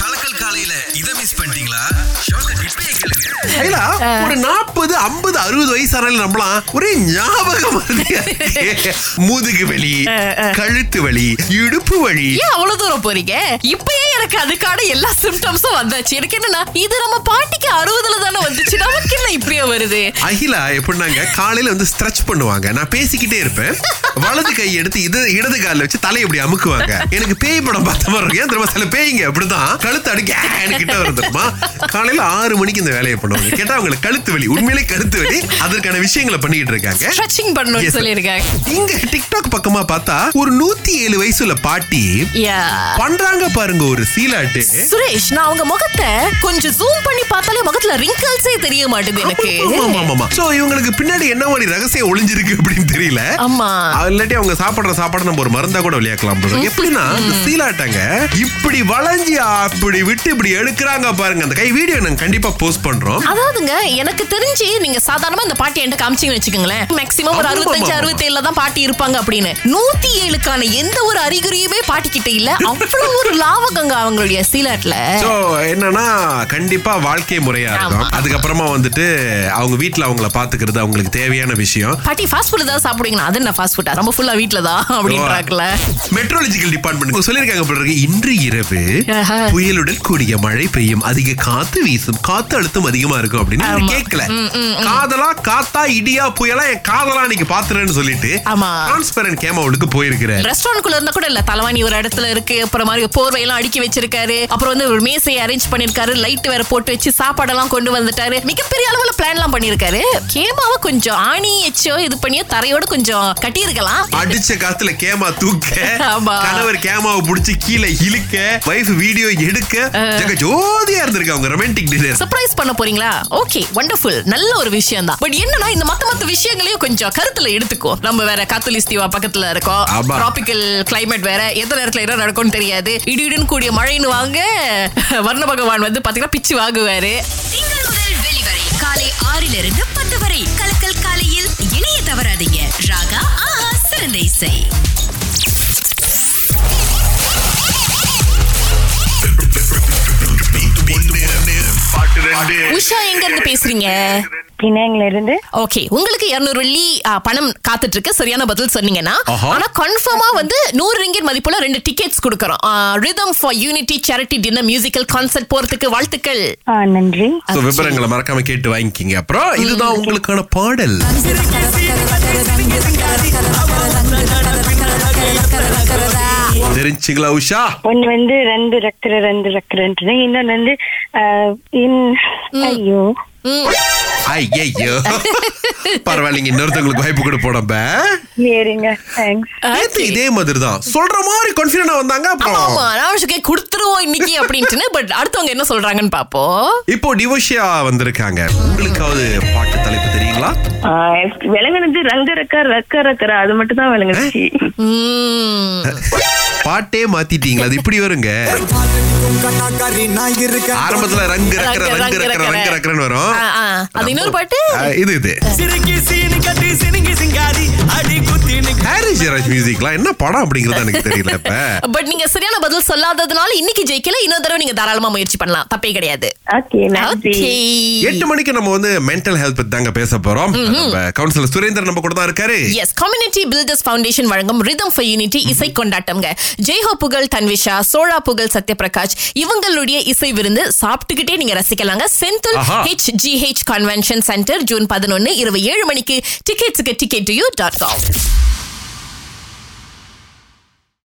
கலக்கல் காலையில இத மிஸ் பண்ணிட்டீங்களா? ஷோக்க இப்பயே கேளுங்க. ஐலா, ஒரு நாற்பது ஐம்பது அறுபது வயசானாலும் நம்மளாம் ஒரே ஞாபகம். முதுகு வலி கழுத்து வலி இடுப்பு வலி. அவ்வளவு தூரம் போறீங்க? இப்பயே எனக்கு அதுக்கான எல்லா சிம்டம்ஸும் வந்தாச்சு. எனக்கு என்னன்னா இது நம்ம பாட்டிக்கு அறுபதுல தானே வந்துச்சு. நமக்கு என்ன இப்பயே வருது? அகிலா எப்படின்னாங்க காலையில வந்து ஸ்ட்ரெச் பண்ணுவாங்க. நான் பேசிக்கிட்டே இருப்பேன். வலது கை எடுத்து இது இடது காலில் வச்சு தலையை இப்படி அமுக்குவாங்க. எனக்கு பேய் படம் பார்த்த மாதிரி இருக்கு தெரியுமா சில பேய்ங்க அப்படிதான். கழுத்து அடிக்க கிட்ட வருது தெரியுமா? காலையில ஆறு மணிக்கு இந்த வேலையை பண்ணுவாங்க. கேட்டா அவங்களுக்கு கழுத்து வலி உண்மையிலே கழுத்து வலி. அதற்கான விஷயங்களை பண்ணிட்டு இருக்காங்க. ஸ்ட்ரெச்சிங் பண்ணணும்னு. சொல்லியிருக்காங்க. இங்க டிக்டாக் பக்கமா பார்த்தா ஒரு நூத்தி ஏழு வயசுல பாட்டி. பண்றாங்க பாருங்க ஒரு சீலாட்டு. சுரேஷ் நான் அவங்க முகத்தை கொஞ்சம் ஜூம் பண்ணி பார்த்தாலே முகத்துல ரிங்கிள்ஸே தெரிய மாட்டேங்குது எனக்கு. ஆமா, ஆமா, ஆமா. So, இவங்களுக்கு பின்னாடி என்ன மாதிரி ரகசியம் ஒளிஞ்சிருக்கு அப்படின்னு தெரியல. ஆமா. இல்லாட்டி அவங்க சாப்பிடுற சாப்பாடு நம்ம ஒரு மருந்தா கூட விளையாக்கலாம். எப்படின்னா சீலாட்டாங்க இப்படி வளைஞ்சி அப்படி விட்டு இப்படி எடுக்கிறாங்க பாருங்க. அந்த கை வீடியோ நாங்க கண்டிப்பா போஸ்ட் பண்றோம். அதாவதுங்க எனக்கு தெரிஞ்சு நீங்க சாதாரணமா இந்த பாட்டி என்கிட்ட காமிச்சிங்கன்னு வச்சுக்கோங்களேன். மேக்ஸிமம் ஒரு அறுபத்தஞ்சு ஆமா. அறுபத்தி ஏழுல தான் பாட்டி இருப்பாங்க அப்படின்னு. நூத்தி ஏழுக்கான எந்த ஒரு அறிகுறியுமே பாட்டி கிட்ட இல்ல. அவ்வளவு ஒரு லாவகங்க அவங்களுடைய சீலாட்ல என்னன்னா கண்டிப்பா வாழ்க்கை முறையா இருக்கும். அதுக்கப்புறமா வந்துட்டு அவங்க வீட்ல அவங்கள பாத்துக்கிறது அவங்களுக்கு தேவையான விஷயம். பாட்டி ஃபாஸ்ட் ஃபுட் ஏதாவது சாப்பிடுவீங்களா? அது என்ன ஃபாஸ்ட் ஃபுட்டா ரொம்ப ஃபுல்லா வீட்ல தான் அப்படின்றாங்கல்ல. மெட்ரோலஜிக்கல் டிபார்ட்மெண்ட் சொல்லிருக்காங்க போல இருக்கு. இன்று இரவு. புயலுடன் கூடிய மழை பெய்யும். அதிக காத்து வீசும். காத்து அழுத்தம் அதிகமா இருக்கும் அப்படின்னு. கேட்கல காதலா காத்தா இடியா புயலா என் காதலா நீங்க பாத்துறேன்னு சொல்லிட்டு ஆமா. டிரான்ஸ்பரண்ட் கேமாவுக்கு போயிருக்கிறார். ரெஸ்டாரண்ட் குள்ள இருந்தா கூட இல்ல. தலைவாணி ஒரு இடத்துல இருக்கு. அப்புறம் மாதிரி போர்வை எல்லாம் அடுக்கி வச்சிருக்காரு அப்புறம் வந்து ஒரு மேசையை அரேஞ்ச் பண்ணிருக்காரு. லைட் வேற போட்டு வச்சு சாப்பாடெல்லாம் கொண்டு வந்துட்டாரு. மிகப்பெரிய அளவுல பிளான் எல்லாம் பண்ணிருக்காரு. கேமாவை கொஞ்சம் ஆணி எச்சோ இது பண்ணியோ தரையோட கொஞ்சம் கட்டி இருக்கலாம் அடிச்ச காத்துல கேமா தூக்க. கணவர் கேமாவை புடிச்சு கீழே இழுக்க வைஃப் வீடியோ எடுக்க ஜோதியா இருந்திருக்கு அவங்க ரொமான்டிக் டின்னர் சர்ப்ரைஸ் பண்ண போறீங்களா? ஓகே வண்டர்ஃபுல் நல்ல ஒரு விஷயம் தான். பட் என்னன்னா இந்த மத்த மத்த விஷயங்களையும் கொஞ்சம் கருத்துல எடுத்துக்கோ. நம்ம வேற காத்தலிஸ் தீவா பக்கத்துல இருக்கோம். டிராபிக்கல் கிளைமேட் வேற எந்த நேரத்துல என்ன நடக்கும்னு தெரியாது. இடி இடின்னு கூடிய மழைன்னு வாங்க. வர்ண பகவான் வந்து பாத்தீங்கன்னா பிச்சு வாங்குவாரு. திங்கள் முதல் வெளிவரை காலை ஆறிலிருந்து பத்து வரை கலக்கல் காலையில் இணைய தவறாதீங்க. ராகா ஆஹா சிறந்த இசை. உஷா எங்க இருந்து பேசுறீங்க? பினாங்ல இருந்து ஓகே உங்களுக்கு 200 வெள்ளி ஆ, பணம் காத்துட்டு இருக்கு சரியான பதில் சொன்னீங்கன்னா. ஆனா கன்ஃபார்மா வந்து நூறு ரிங்கிட் மதிப்புல ரெண்டு டிக்கெட்ஸ் கொடுக்கறோம். Rhythm for unity charity dinner musical concert போறதுக்கு வாழ்த்துக்கள். நன்றி. விவரங்களை மறக்காம கேட்டு வாங்கிக்கிங்க. அப்புறம் இதுதான் உங்களுக்கான பாடல். தெரிஞ்சுங்களா உஷா. ஒன்னு வந்து ரெண்டு ரெக்கரை ரெண்டு ரெக்கரன்ட்டு. இன்னொன்னு வந்து ஆ, இன்- ஐயோ. ஐயோ பரவாயில்லைங்க இன்னொருத்தவங்களுக்கு வாய்ப்பு கூட நேத்து இதே மாதிரி தான் சொல்ற மாதிரி கான்பிடண்டா வந்தாங்க அப்புறம். ஆமா நான் சுகே கொடுத்துருவோம் இன்னைக்கு அப்படின்ட்டு பட் அடுத்தவங்க என்ன சொல்றாங்கன்னு பாப்போம். இப்போ டிவோஷியா வந்திருக்காங்க. உங்களுக்காவது பாட்டு தலைப்பு தெரியுங்களா? விளங்குனது ரங்க ரெக்கா ரெக்க ரெக்கரா. அது மட்டும் தான் விளங்குச்சு உம். பாட்டே மாத்திட்டீங்களா அது இப்படி வருங்க ஆரம்பத்துல ரங்கு ரக்கர ரங்கு, ரங்கு ரங்கு, ரக்கர ரங்கு ரக்கர. ரக்கரன்னு வரும். அது இன்னொரு பாட்டு இது இது மியூசிக்லாம் என்ன படம் அப்படிங்கறது எனக்கு தெரியல இப்ப. பட் நீங்க சரியான பதில் சொல்லாததுனால இன்னைக்கு ஜெயிக்கல இன்னொரு தடவை நீங்க தாராளமா முயற்சி பண்ணலாம். தப்பே கிடையாது. எட்டு மணிக்கு நம்ம வந்து மென்டல் ஹெல்த் பத்தி தாங்க பேச போறோம். நம்ம கவுன்சிலர் சுரேந்தர் நம்ம கூட தான் இருக்காரு. எஸ் கம்யூனிட்டி பில்டர்ஸ் ஃபவுண்டேஷன் வழங்கும் ரிதம் ஃபார் யூனிட்டி இசை கொண்டாட்டம்ங்க. ஜெய்ஹோ புகழ் தன்விஷா சோழா புகழ் சத்யபிரகாஷ் இவங்களுடைய இசை விருந்து சாப்பிட்டுக்கிட்டே நீங்க ரசிக்கலாங்க. Senthil. H G H convention centre June பதினொன்னு இரவு ஏழு மணிக்கு டிக்கெட்ஸுக்கு டிக்கெட் head dot your.com.